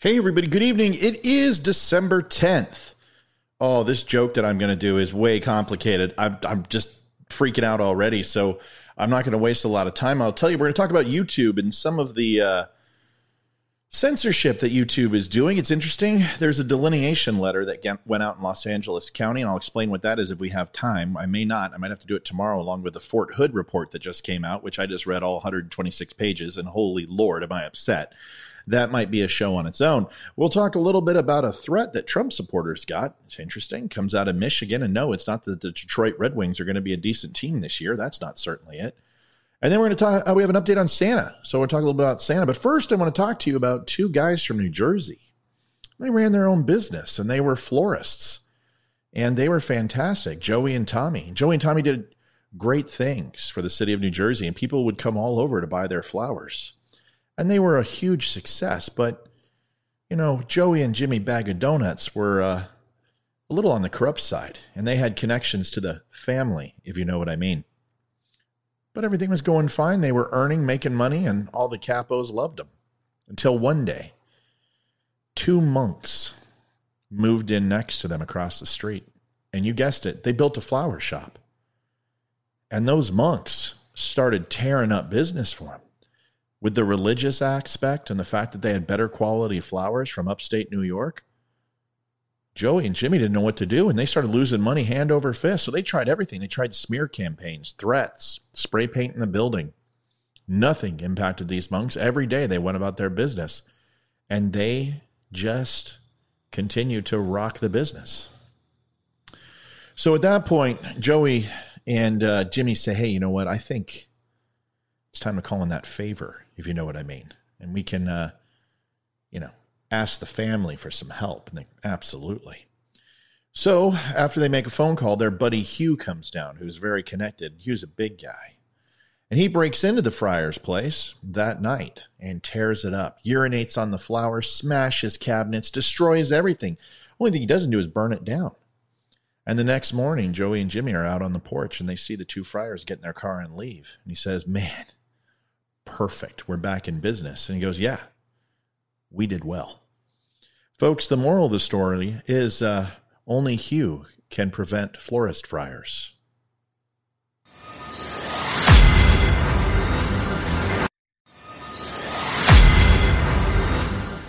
Hey, everybody. Good evening. It is December 10th. Oh, this joke that I'm going to do is way complicated. I'm, I'm just freaking out already. So I'm not going to waste a lot of time. I'll tell you, we're going to talk about YouTube and some of the uh, censorship that YouTube is doing. It's interesting. There's a delineation letter that went out in Los Angeles County, and I'll explain what that is if we have time. I may not. I might have to do it tomorrow, along with the Fort Hood report that just came out, which I just read all 126 pages, and holy Lord, am I upset that might be a show on its own. We'll talk a little bit about a threat that Trump supporters got. It's interesting. Comes out of Michigan. And no, it's not that the Detroit Red Wings are going to be a decent team this year. That's not certainly it. And then we're going to talk, uh, we have an update on Santa. So we'll talk a little bit about Santa. But first, I want to talk to you about two guys from New Jersey. They ran their own business and they were florists. And they were fantastic. Joey and Tommy. Joey and Tommy did great things for the city of New Jersey, and people would come all over to buy their flowers and they were a huge success. But you know, Joey and Jimmy Bag of Donuts were uh, a little on the corrupt side, and they had connections to the family, if you know what I mean. But everything was going fine. They were earning, making money, and all the capos loved them. Until one day, two monks moved in next to them across the street. And you guessed it, they built a flower shop. And those monks started tearing up business for them with the religious aspect and the fact that they had better quality flowers from upstate New York, Joey and Jimmy didn't know what to do and they started losing money hand over fist. So they tried everything. They tried smear campaigns, threats, spray paint in the building. Nothing impacted these monks. Every day they went about their business and they just continued to rock the business. So at that point, Joey and uh, Jimmy say, Hey, you know what? I think it's time to call in that favor if you know what I mean. And we can, uh, you know, ask the family for some help. And they, absolutely. So after they make a phone call, their buddy Hugh comes down, who's very connected. Hugh's a big guy. And he breaks into the friar's place that night and tears it up, urinates on the flowers, smashes cabinets, destroys everything. Only thing he doesn't do is burn it down. And the next morning, Joey and Jimmy are out on the porch and they see the two friars get in their car and leave. And he says, Man, perfect. We're back in business. And he goes, Yeah, we did well. Folks, the moral of the story is uh, only Hugh can prevent florist friars.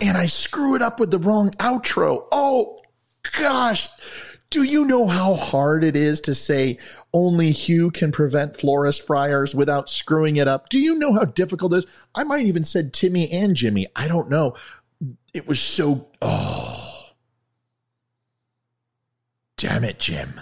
And I screw it up with the wrong outro. Oh, gosh. Do you know how hard it is to say only Hugh can prevent florist friars without screwing it up? Do you know how difficult it is? I might even said Timmy and Jimmy. I don't know. It was so oh. Damn it, Jim.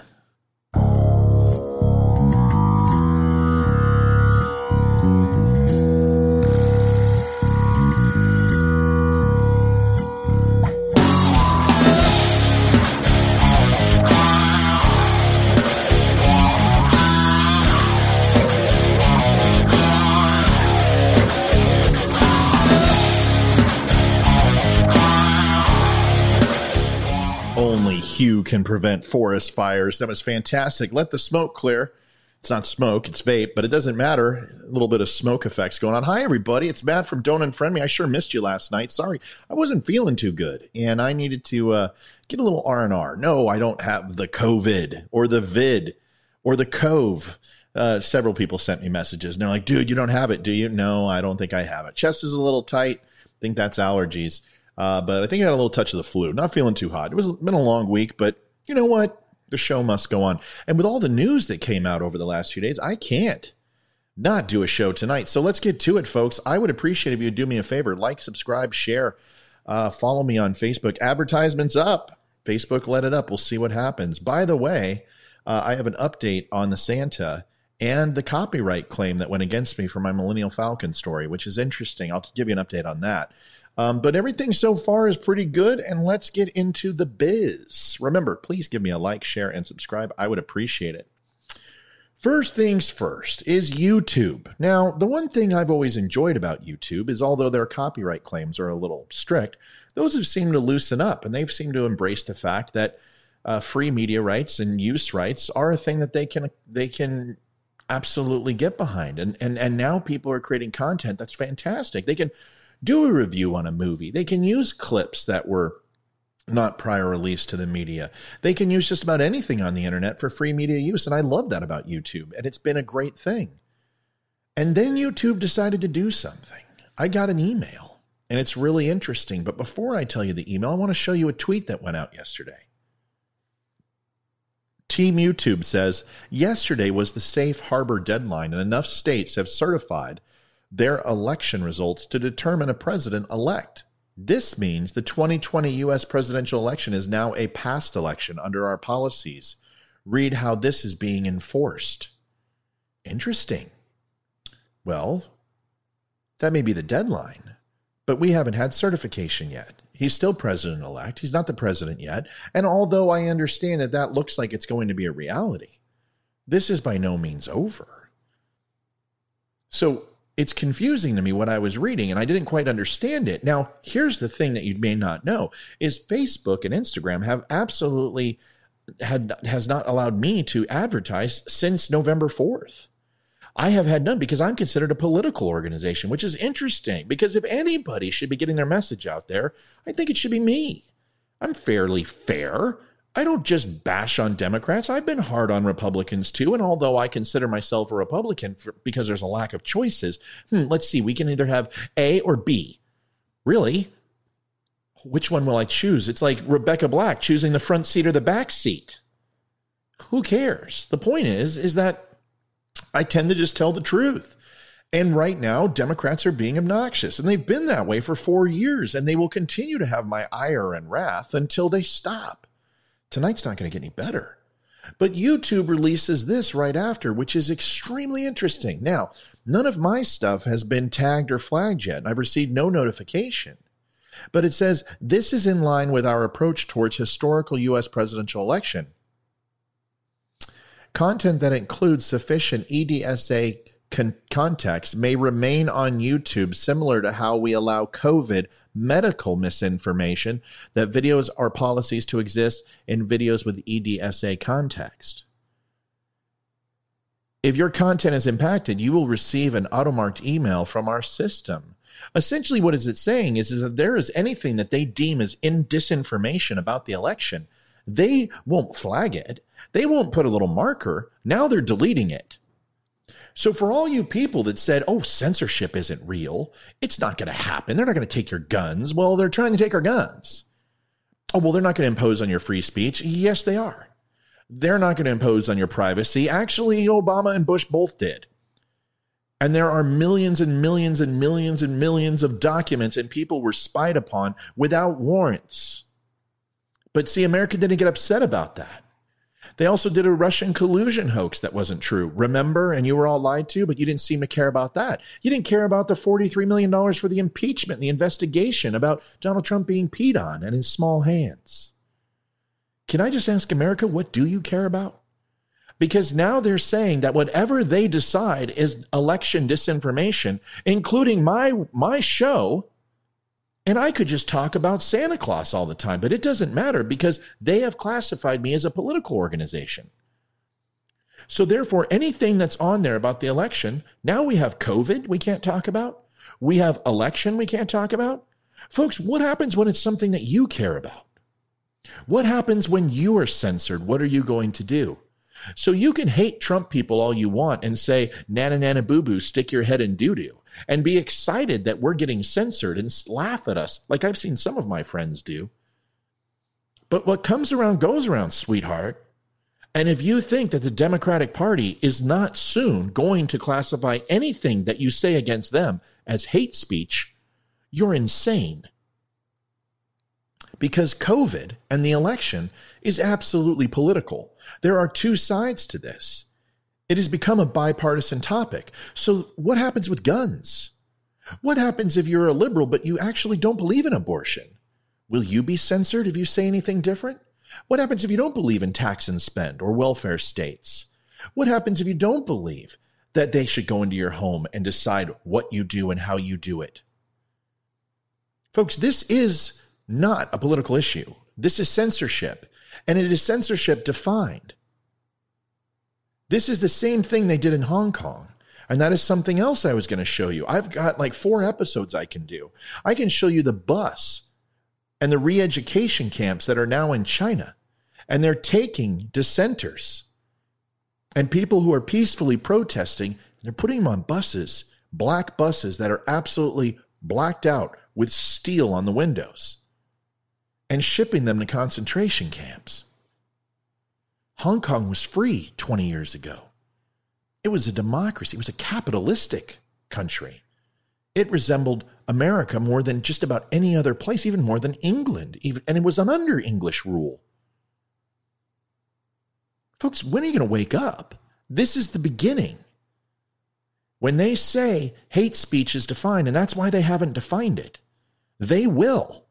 Hugh can prevent forest fires. That was fantastic. Let the smoke clear. It's not smoke, it's vape, but it doesn't matter. A little bit of smoke effects going on. Hi, everybody. It's Matt from Don't Unfriend Me. I sure missed you last night. Sorry, I wasn't feeling too good, and I needed to uh, get a little R and R. No, I don't have the COVID or the vid or the cove. Uh, several people sent me messages, and they're like, "Dude, you don't have it, do you?" No, I don't think I have it. Chest is a little tight. I think that's allergies. Uh, but I think I had a little touch of the flu. Not feeling too hot. It was been a long week, but you know what? The show must go on. And with all the news that came out over the last few days, I can't not do a show tonight. So let's get to it, folks. I would appreciate if you'd do me a favor, like, subscribe, share, uh, follow me on Facebook. Advertisements up. Facebook let it up. We'll see what happens. By the way, uh, I have an update on the Santa and the copyright claim that went against me for my Millennial Falcon story, which is interesting. I'll give you an update on that. Um, but everything so far is pretty good. And let's get into the biz. Remember, please give me a like, share, and subscribe. I would appreciate it. First things first is YouTube. Now, the one thing I've always enjoyed about YouTube is although their copyright claims are a little strict, those have seemed to loosen up and they've seemed to embrace the fact that uh, free media rights and use rights are a thing that they can they can absolutely get behind. And and and now people are creating content that's fantastic. They can do a review on a movie. They can use clips that were not prior release to the media. They can use just about anything on the internet for free media use. And I love that about YouTube. And it's been a great thing. And then YouTube decided to do something. I got an email and it's really interesting. But before I tell you the email, I want to show you a tweet that went out yesterday. Team YouTube says yesterday was the safe harbor deadline, and enough states have certified their election results to determine a president elect. This means the 2020 US presidential election is now a past election under our policies. Read how this is being enforced. Interesting. Well, that may be the deadline, but we haven't had certification yet. He's still president elect. He's not the president yet. And although I understand that that looks like it's going to be a reality, this is by no means over. So it's confusing to me what I was reading and I didn't quite understand it. Now, here's the thing that you may not know is Facebook and Instagram have absolutely had has not allowed me to advertise since November 4th. I have had none because I'm considered a political organization, which is interesting because if anybody should be getting their message out there, I think it should be me. I'm fairly fair. I don't just bash on Democrats. I've been hard on Republicans too. And although I consider myself a Republican for, because there's a lack of choices, hmm, let's see, we can either have A or B. Really? Which one will I choose? It's like Rebecca Black choosing the front seat or the back seat. Who cares? The point is, is that I tend to just tell the truth. And right now, Democrats are being obnoxious, and they've been that way for four years, and they will continue to have my ire and wrath until they stop. Tonight's not going to get any better. But YouTube releases this right after, which is extremely interesting. Now, none of my stuff has been tagged or flagged yet. I've received no notification. But it says this is in line with our approach towards historical U.S. presidential election. Content that includes sufficient EDSA con- context may remain on YouTube, similar to how we allow COVID medical misinformation that videos are policies to exist in videos with EDSA context. If your content is impacted, you will receive an automarked email from our system. Essentially, what is it saying is, is that there is anything that they deem as in disinformation about the election, they won't flag it. They won't put a little marker. Now they're deleting it. So, for all you people that said, oh, censorship isn't real, it's not going to happen. They're not going to take your guns. Well, they're trying to take our guns. Oh, well, they're not going to impose on your free speech. Yes, they are. They're not going to impose on your privacy. Actually, Obama and Bush both did. And there are millions and millions and millions and millions of documents, and people were spied upon without warrants. But see, America didn't get upset about that. They also did a Russian collusion hoax that wasn't true. Remember? And you were all lied to, but you didn't seem to care about that. You didn't care about the $43 million for the impeachment, the investigation about Donald Trump being peed on and his small hands. Can I just ask America, what do you care about? Because now they're saying that whatever they decide is election disinformation, including my, my show, and I could just talk about Santa Claus all the time, but it doesn't matter because they have classified me as a political organization. So, therefore, anything that's on there about the election, now we have COVID we can't talk about. We have election we can't talk about. Folks, what happens when it's something that you care about? What happens when you are censored? What are you going to do? So you can hate Trump people all you want and say, nana nana boo boo, stick your head in doo doo, and be excited that we're getting censored and laugh at us like I've seen some of my friends do. But what comes around goes around, sweetheart. And if you think that the Democratic Party is not soon going to classify anything that you say against them as hate speech, you're insane. Because COVID and the election is absolutely political. There are two sides to this. It has become a bipartisan topic. So, what happens with guns? What happens if you're a liberal but you actually don't believe in abortion? Will you be censored if you say anything different? What happens if you don't believe in tax and spend or welfare states? What happens if you don't believe that they should go into your home and decide what you do and how you do it? Folks, this is not a political issue. This is censorship, and it is censorship defined. This is the same thing they did in Hong Kong. And that is something else I was going to show you. I've got like four episodes I can do. I can show you the bus and the re education camps that are now in China. And they're taking dissenters and people who are peacefully protesting, and they're putting them on buses, black buses that are absolutely blacked out with steel on the windows, and shipping them to concentration camps. Hong Kong was free 20 years ago. It was a democracy, it was a capitalistic country. It resembled America more than just about any other place, even more than England, even, and it was under English rule. Folks, when are you going to wake up? This is the beginning. When they say hate speech is defined, and that's why they haven't defined it, they will.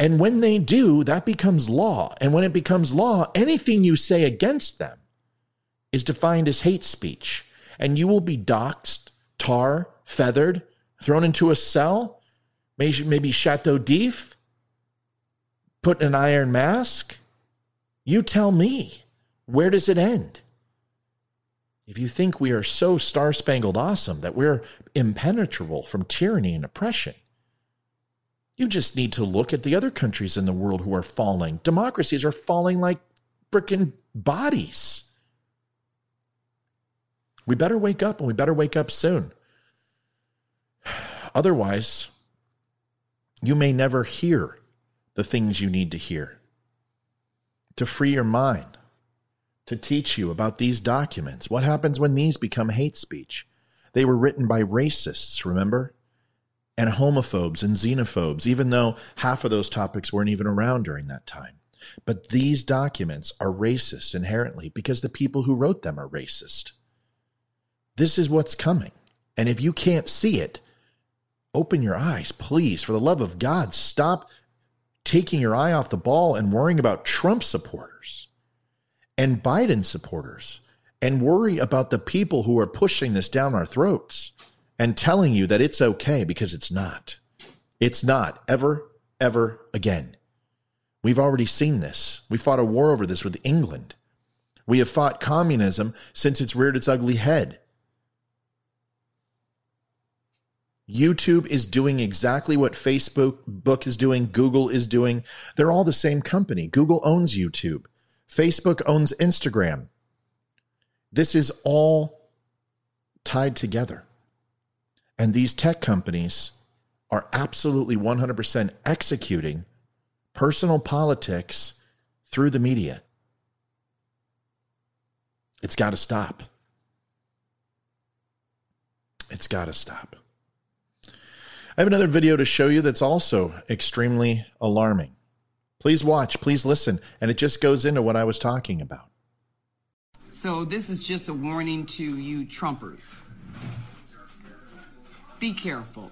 And when they do, that becomes law. And when it becomes law, anything you say against them is defined as hate speech. And you will be doxxed, tar, feathered, thrown into a cell, maybe, Chateau d'If, put in an iron mask. You tell me, where does it end? If you think we are so star spangled awesome that we're impenetrable from tyranny and oppression, you just need to look at the other countries in the world who are falling. Democracies are falling like freaking bodies. We better wake up and we better wake up soon. Otherwise, you may never hear the things you need to hear to free your mind, to teach you about these documents. What happens when these become hate speech? They were written by racists, remember? And homophobes and xenophobes, even though half of those topics weren't even around during that time. But these documents are racist inherently because the people who wrote them are racist. This is what's coming. And if you can't see it, open your eyes, please. For the love of God, stop taking your eye off the ball and worrying about Trump supporters and Biden supporters and worry about the people who are pushing this down our throats and telling you that it's okay because it's not. It's not ever, ever again. We've already seen this. We fought a war over this with England. We have fought communism since it's reared its ugly head. YouTube is doing exactly what Facebook book is doing, Google is doing. They're all the same company. Google owns YouTube. Facebook owns Instagram. This is all tied together. And these tech companies are absolutely 100% executing personal politics through the media. It's got to stop. It's got to stop. I have another video to show you that's also extremely alarming. Please watch, please listen, and it just goes into what I was talking about. So, this is just a warning to you Trumpers. Be careful.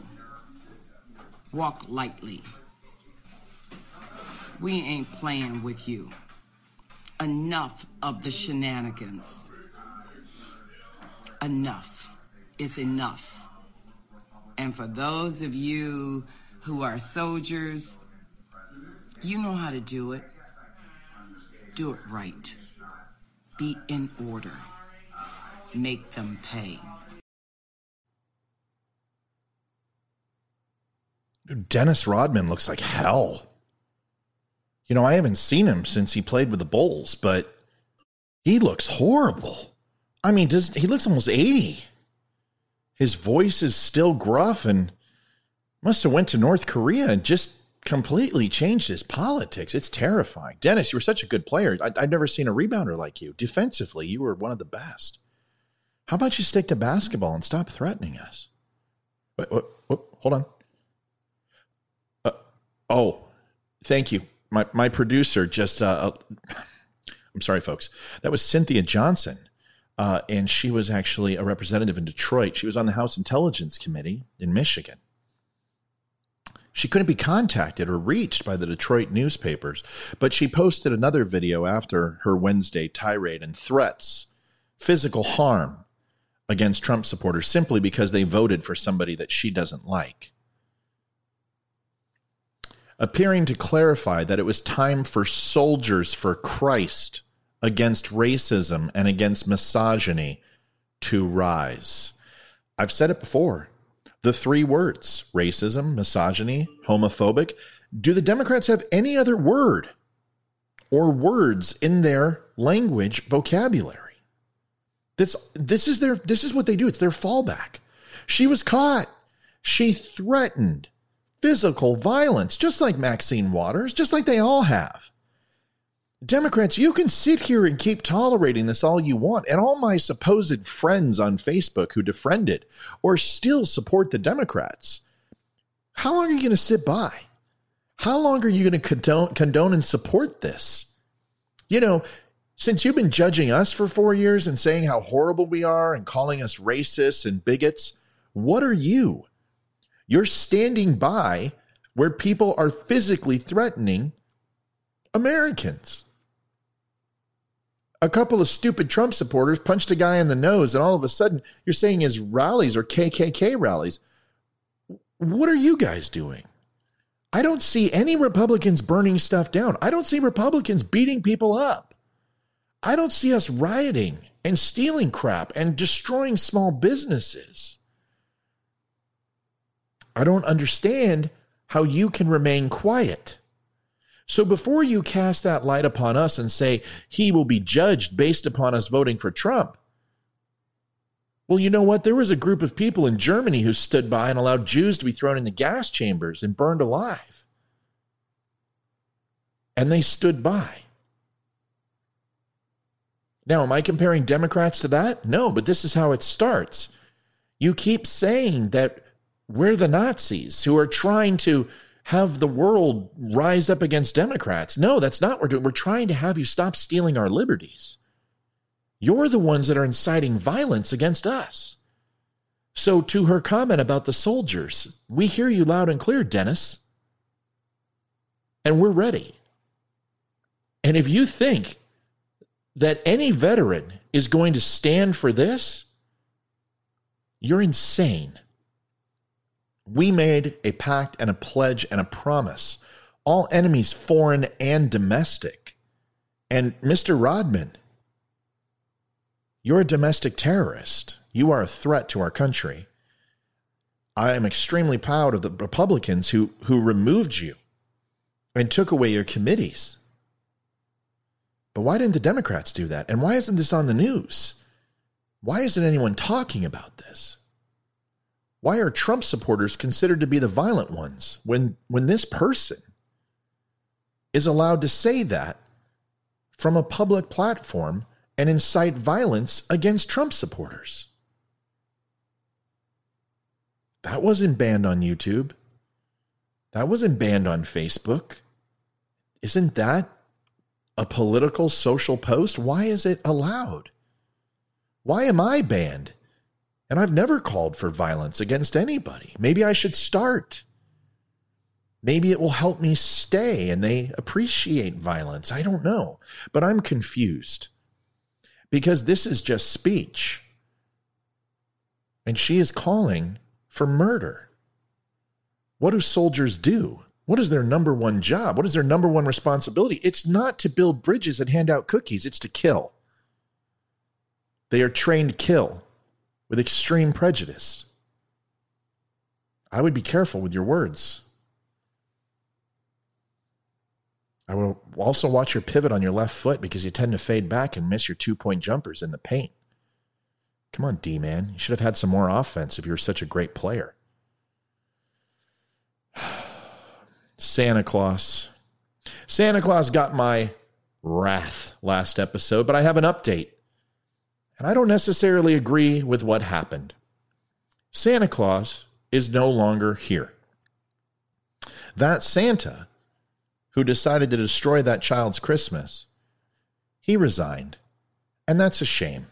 Walk lightly. We ain't playing with you. Enough of the shenanigans. Enough is enough. And for those of you who are soldiers, you know how to do it. Do it right. Be in order. Make them pay. Dennis Rodman looks like hell. You know, I haven't seen him since he played with the Bulls, but he looks horrible. I mean, does he looks almost 80. His voice is still gruff and must have went to North Korea and just completely changed his politics. It's terrifying. Dennis, you were such a good player. I, would never seen a rebounder like you. Defensively, you were one of the best. How about you stick to basketball and stop threatening us? Wait, wait, wait, hold on. Oh, thank you. My my producer just. Uh, uh I'm sorry, folks. That was Cynthia Johnson Uh, and she was actually a representative in Detroit. She was on the House Intelligence Committee in Michigan. She couldn't be contacted or reached by the Detroit newspapers, but she posted another video after her Wednesday tirade and threats, physical harm against Trump supporters simply because they voted for somebody that she doesn't like. Appearing to clarify that it was time for soldiers for Christ against racism and against misogyny to rise. I've said it before the three words racism, misogyny, homophobic. Do the Democrats have any other word or words in their language vocabulary? This this is their this is what they do. It's their fallback. She was caught. She threatened physical violence, just like Maxine Waters, just like they all have. Democrats, you can sit here and keep tolerating this all you want, and all my supposed friends on Facebook who defriend it or still support the Democrats. How long are you going to sit by? How long are you going to condone, condone and support this? You know, since you've been judging us for four years and saying how horrible we are and calling us racists and bigots, what are you? You're standing by where people are physically threatening Americans a couple of stupid Trump supporters punched a guy in the nose, and all of a sudden you're saying his rallies are KKK rallies. What are you guys doing? I don't see any Republicans burning stuff down. I don't see Republicans beating people up. I don't see us rioting and stealing crap and destroying small businesses. I don't understand how you can remain quiet. So before you cast that light upon us and say he will be judged based upon us voting for Trump, well, you know what? There was a group of people in Germany who stood by and allowed Jews to be thrown in the gas chambers and burned alive. And they stood by. Now, am I comparing Democrats to that? No, but this is how it starts. You keep saying that we're the Nazis who are trying to have the world rise up against Democrats. No, that's not what we're doing. We're trying to have you stop stealing our liberties. You're the ones that are inciting violence against us. So, to her comment about the soldiers, we hear you loud and clear, Dennis. And we're ready. And if you think that any veteran is going to stand for this, you're insane we made a pact and a pledge and a promise, all enemies, foreign and domestic. And Mr. Rodman, you're a domestic terrorist. You are a threat to our country. I am extremely proud of the Republicans who, who removed you and took away your committees. But why didn't the Democrats do that? And why isn't this on the news? Why isn't anyone talking about this? Why are Trump supporters considered to be the violent ones when, when this person is allowed to say that from a public platform and incite violence against Trump supporters? That wasn't banned on YouTube. That wasn't banned on Facebook. Isn't that a political social post? Why is it allowed? Why am I banned? And I've never called for violence against anybody. Maybe I should start. Maybe it will help me stay and they appreciate violence. I don't know. But I'm confused because this is just speech. And she is calling for murder. What do soldiers do? What is their number one job? What is their number one responsibility? It's not to build bridges and hand out cookies, it's to kill. They are trained to kill with extreme prejudice. I would be careful with your words. I will also watch your pivot on your left foot because you tend to fade back and miss your two point jumpers in the paint. Come on, D man. You should have had some more offense if you were such a great player. Santa Claus. Santa Claus got my wrath last episode, but I have an update. And I don't necessarily agree with what happened. Santa Claus is no longer here. That Santa who decided to destroy that child's Christmas, he resigned. And that's a shame.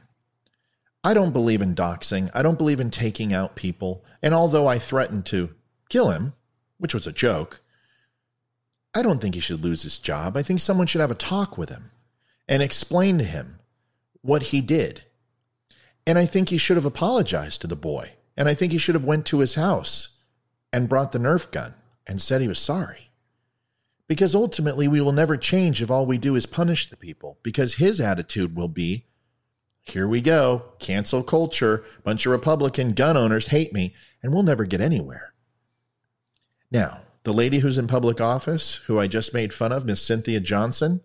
I don't believe in doxing. I don't believe in taking out people. And although I threatened to kill him, which was a joke, I don't think he should lose his job. I think someone should have a talk with him and explain to him what he did. And I think he should have apologized to the boy. And I think he should have went to his house and brought the Nerf gun and said he was sorry. Because ultimately we will never change if all we do is punish the people because his attitude will be here we go, cancel culture, bunch of Republican gun owners hate me and we'll never get anywhere. Now, the lady who's in public office, who I just made fun of, Miss Cynthia Johnson,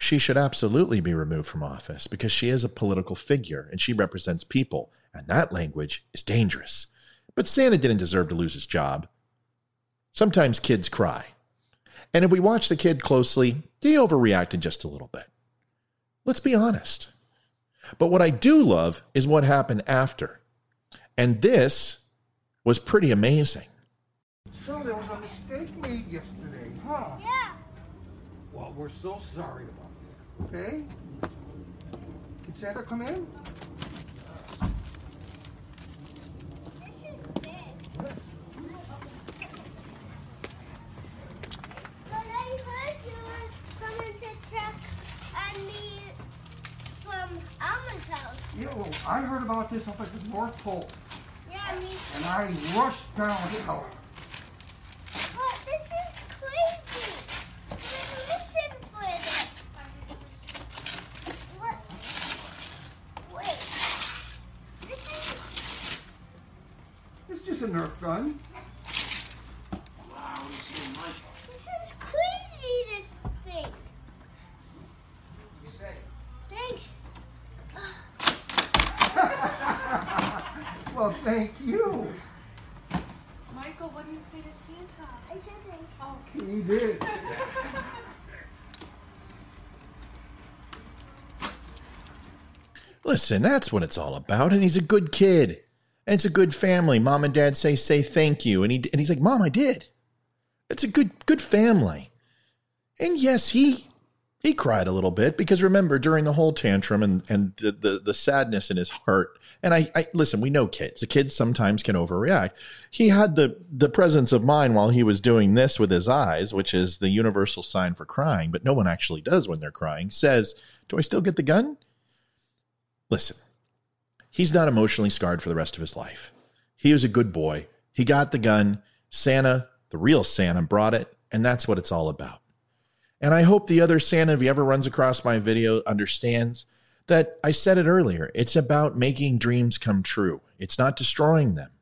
she should absolutely be removed from office because she is a political figure and she represents people, and that language is dangerous. But Santa didn't deserve to lose his job. Sometimes kids cry. And if we watch the kid closely, he overreacted just a little bit. Let's be honest. But what I do love is what happened after. And this was pretty amazing. So there was a mistake made yesterday, huh? Yeah. Well, we're so sorry about that. Okay? Can Santa come in? This is big. But I heard you were coming to check on me from Alma's house. Yeah, well, I heard about this up at the North Pole, Yeah, me. and I rushed down to help. But this is crazy. But listen for this. What? Wait. This is. It's just a Nerf gun. This is crazy. This thing. You say. Thanks. Well, thank you. Michael, what do you say to Santa? I said thanks. Oh, He did. Listen, that's what it's all about. And he's a good kid. And it's a good family. Mom and dad say, say thank you. And he and he's like, Mom, I did. It's a good, good family. And yes, he he cried a little bit because remember during the whole tantrum and and the the, the sadness in his heart. And I, I listen, we know kids. The kids sometimes can overreact. He had the the presence of mind while he was doing this with his eyes, which is the universal sign for crying, but no one actually does when they're crying. Says, "Do I still get the gun?" Listen, he's not emotionally scarred for the rest of his life. He was a good boy. He got the gun. Santa, the real Santa, brought it, and that's what it's all about. And I hope the other Santa, if he ever runs across my video, understands that I said it earlier. It's about making dreams come true, it's not destroying them.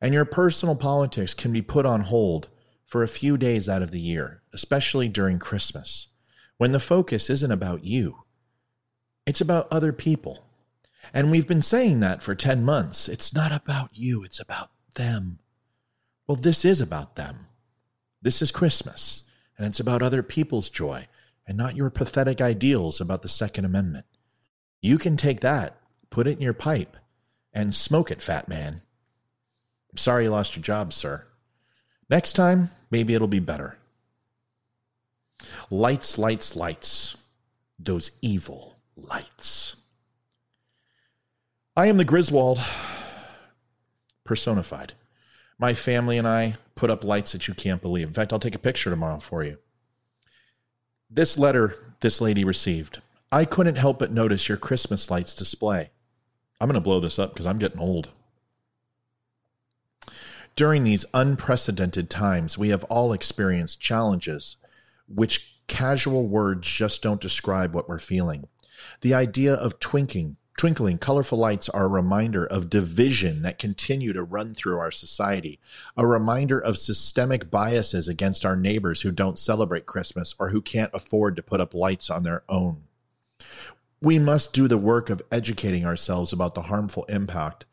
And your personal politics can be put on hold for a few days out of the year, especially during Christmas, when the focus isn't about you, it's about other people. And we've been saying that for 10 months. It's not about you, it's about them. Well, this is about them. This is Christmas, and it's about other people's joy and not your pathetic ideals about the Second Amendment. You can take that, put it in your pipe, and smoke it, fat man. I'm sorry you lost your job, sir. Next time, maybe it'll be better. Lights, lights, lights. Those evil lights. I am the Griswold personified. My family and I put up lights that you can't believe. In fact, I'll take a picture tomorrow for you. This letter this lady received. I couldn't help but notice your Christmas lights display. I'm going to blow this up because I'm getting old. During these unprecedented times, we have all experienced challenges which casual words just don't describe what we're feeling. The idea of twinkling, twinkling colorful lights are a reminder of division that continue to run through our society, a reminder of systemic biases against our neighbors who don't celebrate Christmas or who can't afford to put up lights on their own. We must do the work of educating ourselves about the harmful impact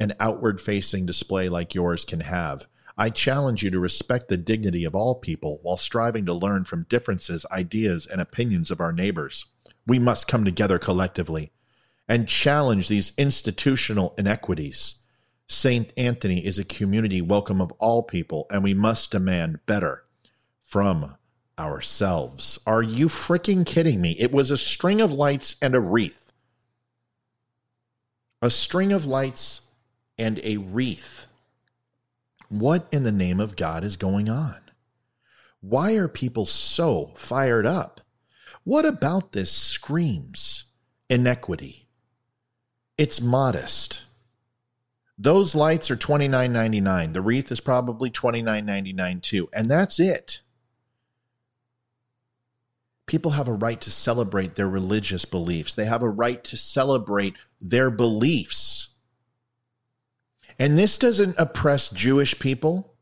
an outward facing display like yours can have. I challenge you to respect the dignity of all people while striving to learn from differences, ideas, and opinions of our neighbors. We must come together collectively and challenge these institutional inequities. St. Anthony is a community welcome of all people, and we must demand better from ourselves. Are you freaking kidding me? It was a string of lights and a wreath. a string of lights and a wreath. What in the name of God is going on? Why are people so fired up? What about this screams inequity? It's modest. Those lights are $29.99. The wreath is probably $29.99 too. And that's it. People have a right to celebrate their religious beliefs, they have a right to celebrate their beliefs. And this doesn't oppress Jewish people.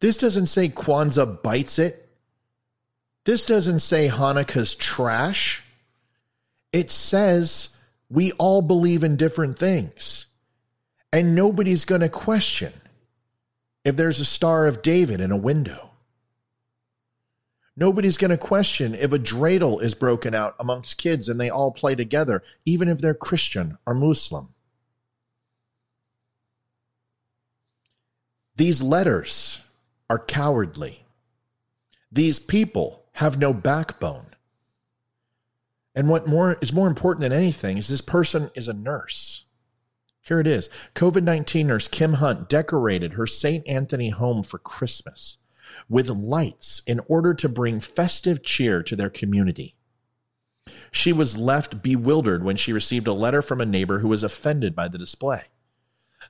This doesn't say Kwanzaa bites it. This doesn't say Hanukkah's trash. It says we all believe in different things. And nobody's going to question if there's a Star of David in a window. Nobody's going to question if a dreidel is broken out amongst kids and they all play together, even if they're Christian or Muslim. These letters are cowardly. These people have no backbone. And what more is more important than anything is this person is a nurse. Here it is. COVID 19 nurse Kim Hunt decorated her St. Anthony home for Christmas with lights in order to bring festive cheer to their community. She was left bewildered when she received a letter from a neighbor who was offended by the display.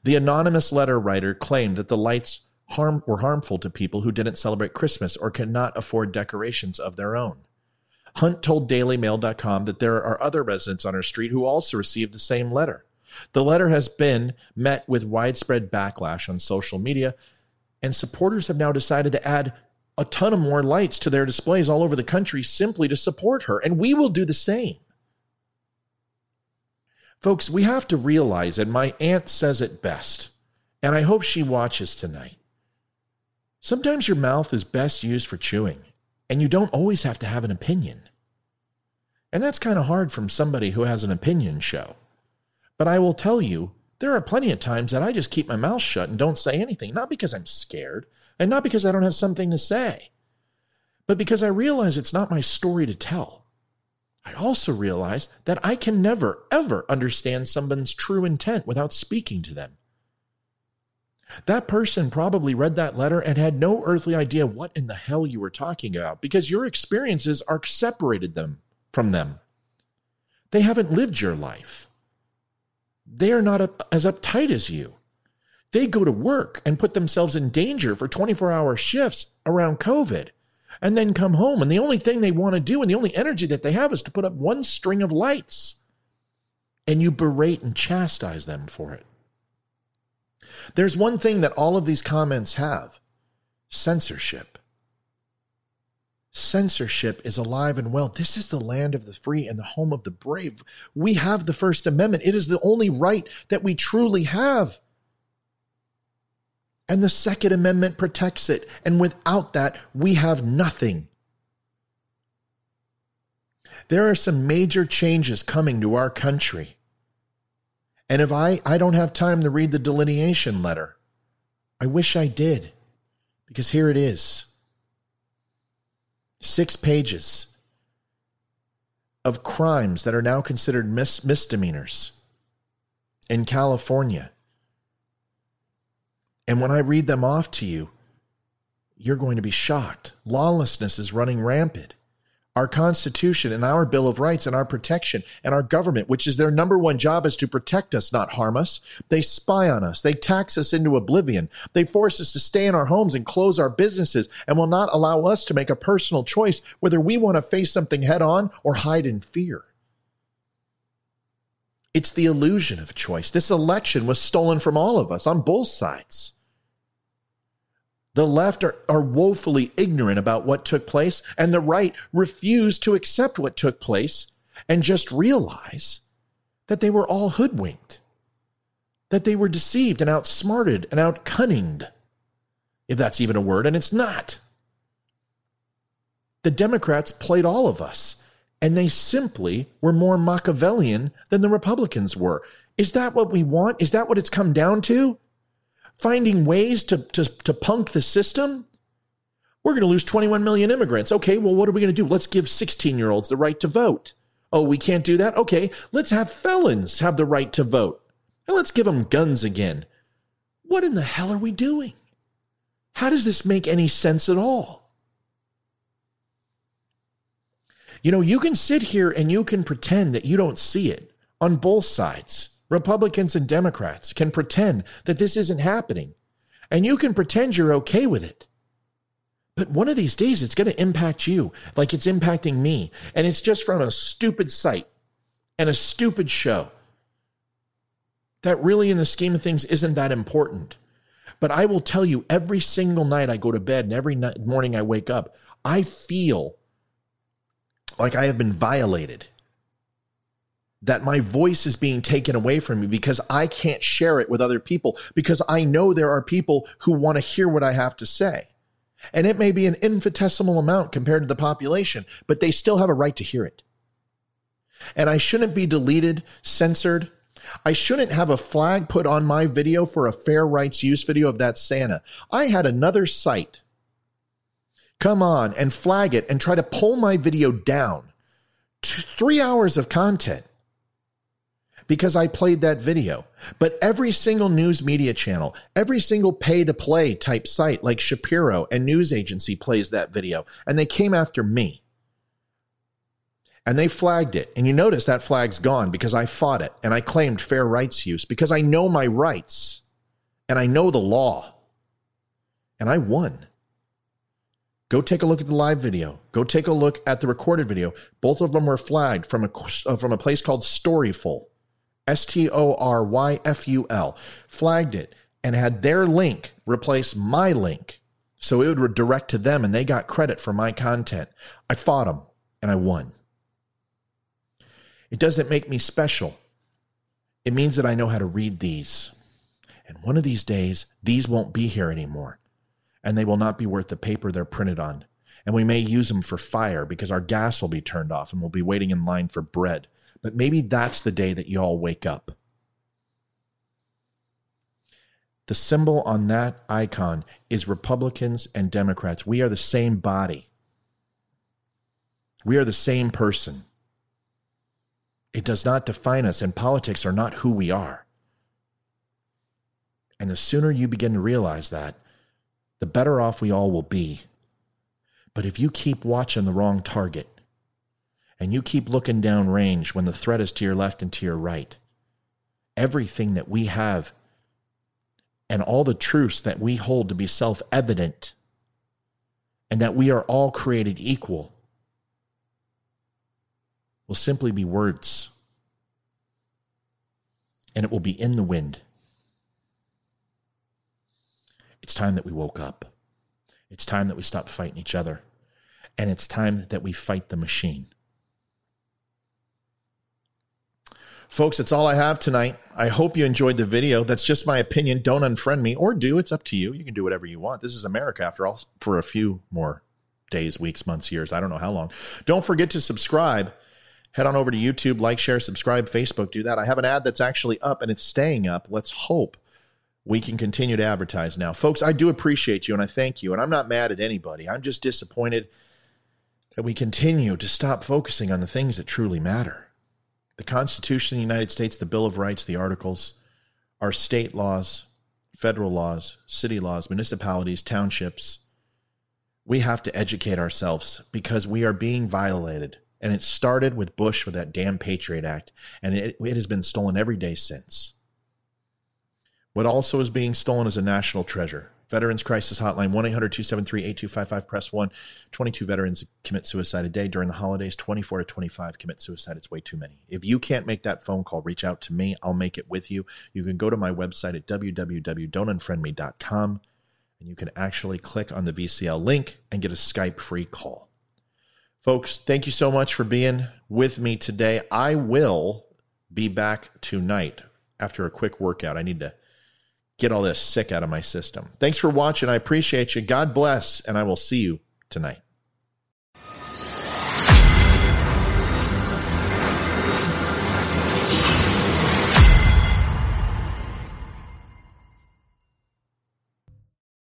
The anonymous letter writer claimed that the lights harm, were harmful to people who didn't celebrate Christmas or cannot afford decorations of their own. Hunt told DailyMail.com that there are other residents on her street who also received the same letter. The letter has been met with widespread backlash on social media, and supporters have now decided to add a ton of more lights to their displays all over the country simply to support her, and we will do the same. Folks, we have to realize, and my aunt says it best, and I hope she watches tonight. Sometimes your mouth is best used for chewing, and you don't always have to have an opinion. And that's kind of hard from somebody who has an opinion show. But I will tell you, there are plenty of times that I just keep my mouth shut and don't say anything, not because I'm scared and not because I don't have something to say, but because I realize it's not my story to tell. I also realize that I can never, ever understand someone's true intent without speaking to them. That person probably read that letter and had no earthly idea what in the hell you were talking about because your experiences are separated them from them. They haven't lived your life they are not up, as uptight as you. They go to work and put themselves in danger for 24 hour shifts around COVID and then come home. And the only thing they want to do and the only energy that they have is to put up one string of lights. And you berate and chastise them for it. There's one thing that all of these comments have censorship. Censorship is alive and well. This is the land of the free and the home of the brave. We have the First Amendment. It is the only right that we truly have. And the Second Amendment protects it. And without that, we have nothing. There are some major changes coming to our country. And if I, I don't have time to read the delineation letter, I wish I did, because here it is. Six pages of crimes that are now considered mis- misdemeanors in California. And when I read them off to you, you're going to be shocked. Lawlessness is running rampant our Constitution and our Bill of Rights and our protection and our government, which is their number one job, is to protect us, not harm us. They spy on us. They tax us into oblivion. They force us to stay in our homes and close our businesses and will not allow us to make a personal choice whether we want to face something head on or hide in fear. It's the illusion of choice. This election was stolen from all of us on both sides. The left are, are woefully ignorant about what took place, and the right refuse to accept what took place and just realize that they were all hoodwinked, that they were deceived and outsmarted and outcunninged, if that's even a word, and it's not. The Democrats played all of us, and they simply were more Machiavellian than the Republicans were. Is that what we want? Is that what it's come down to? Finding ways to, to, to punk the system, we're going to lose 21 million immigrants. Okay, well, what are we going to do? Let's give 16 year olds the right to vote. Oh, we can't do that? Okay, let's have felons have the right to vote. and let's give them guns again. What in the hell are we doing? How does this make any sense at all? You know, you can sit here and you can pretend that you don't see it on both sides. Republicans and Democrats can pretend that this isn't happening, and you can pretend you're okay with it. But one of these days, it's going to impact you like it's impacting me. And it's just from a stupid site and a stupid show that really, in the scheme of things, isn't that important. But I will tell you, every single night I go to bed and every night, morning I wake up, I feel like I have been violated. That my voice is being taken away from me because I can't share it with other people because I know there are people who want to hear what I have to say. And it may be an infinitesimal amount compared to the population, but they still have a right to hear it. And I shouldn't be deleted, censored. I shouldn't have a flag put on my video for a fair rights use video of that Santa. I had another site come on and flag it and try to pull my video down. Three hours of content because I played that video. But every single news media channel, every single pay to play type site like Shapiro and news agency plays that video. And they came after me. And they flagged it. And you notice that flag's gone because I fought it and I claimed fair rights use because I know my rights and I know the law. And I won. Go take a look at the live video. Go take a look at the recorded video. Both of them were flagged from a uh, from a place called Storyful, S T O R Y F U L. Flagged it and had their link replace my link, so it would redirect to them, and they got credit for my content. I fought them and I won. It doesn't make me special. It means that I know how to read these. And one of these days, these won't be here anymore and they will not be worth the paper they're printed on. And we may use them for fire because our gas will be turned off and we'll be waiting in line for bread. But maybe that's the day that you all wake up. The symbol on that icon is Republicans and Democrats. We are the same body. We are the same person. It does not define us, and politics are not who we are. And the sooner you begin to realize that, the better off we all will be. But if you keep watching the wrong target and you keep looking down range when the threat is to your left and to your right, everything that we have and all the truths that we hold to be self evident and that we are all created equal will simply be words. And it will be in the wind. It's time that we woke up. It's time that we stopped fighting each other. And it's time that we fight the machine. Folks, that's all I have tonight. I hope you enjoyed the video. That's just my opinion. Don't unfriend me or do. It's up to you. You can do whatever you want. This is America, after all, for a few more days, weeks, months, years. I don't know how long. Don't forget to subscribe. Head on over to YouTube, like, share, subscribe, Facebook. Do that. I have an ad that's actually up and it's staying up. Let's hope we can continue to advertise now. Folks, I do appreciate you and I thank you. And I'm not mad at anybody. I'm just disappointed that we continue to stop focusing on the things that truly matter. The Constitution of the United States, the Bill of Rights, the Articles, our state laws, federal laws, city laws, municipalities, townships. We have to educate ourselves because we are being violated. And it started with Bush with that damn Patriot Act, and it, it has been stolen every day since. What also is being stolen is a national treasure. Veterans Crisis Hotline, 1 800 273 8255, press 1. 22 veterans commit suicide a day during the holidays. 24 to 25 commit suicide. It's way too many. If you can't make that phone call, reach out to me. I'll make it with you. You can go to my website at www.don'tunfriendme.com and you can actually click on the VCL link and get a Skype free call. Folks, thank you so much for being with me today. I will be back tonight after a quick workout. I need to get all this sick out of my system. Thanks for watching. I appreciate you. God bless, and I will see you tonight.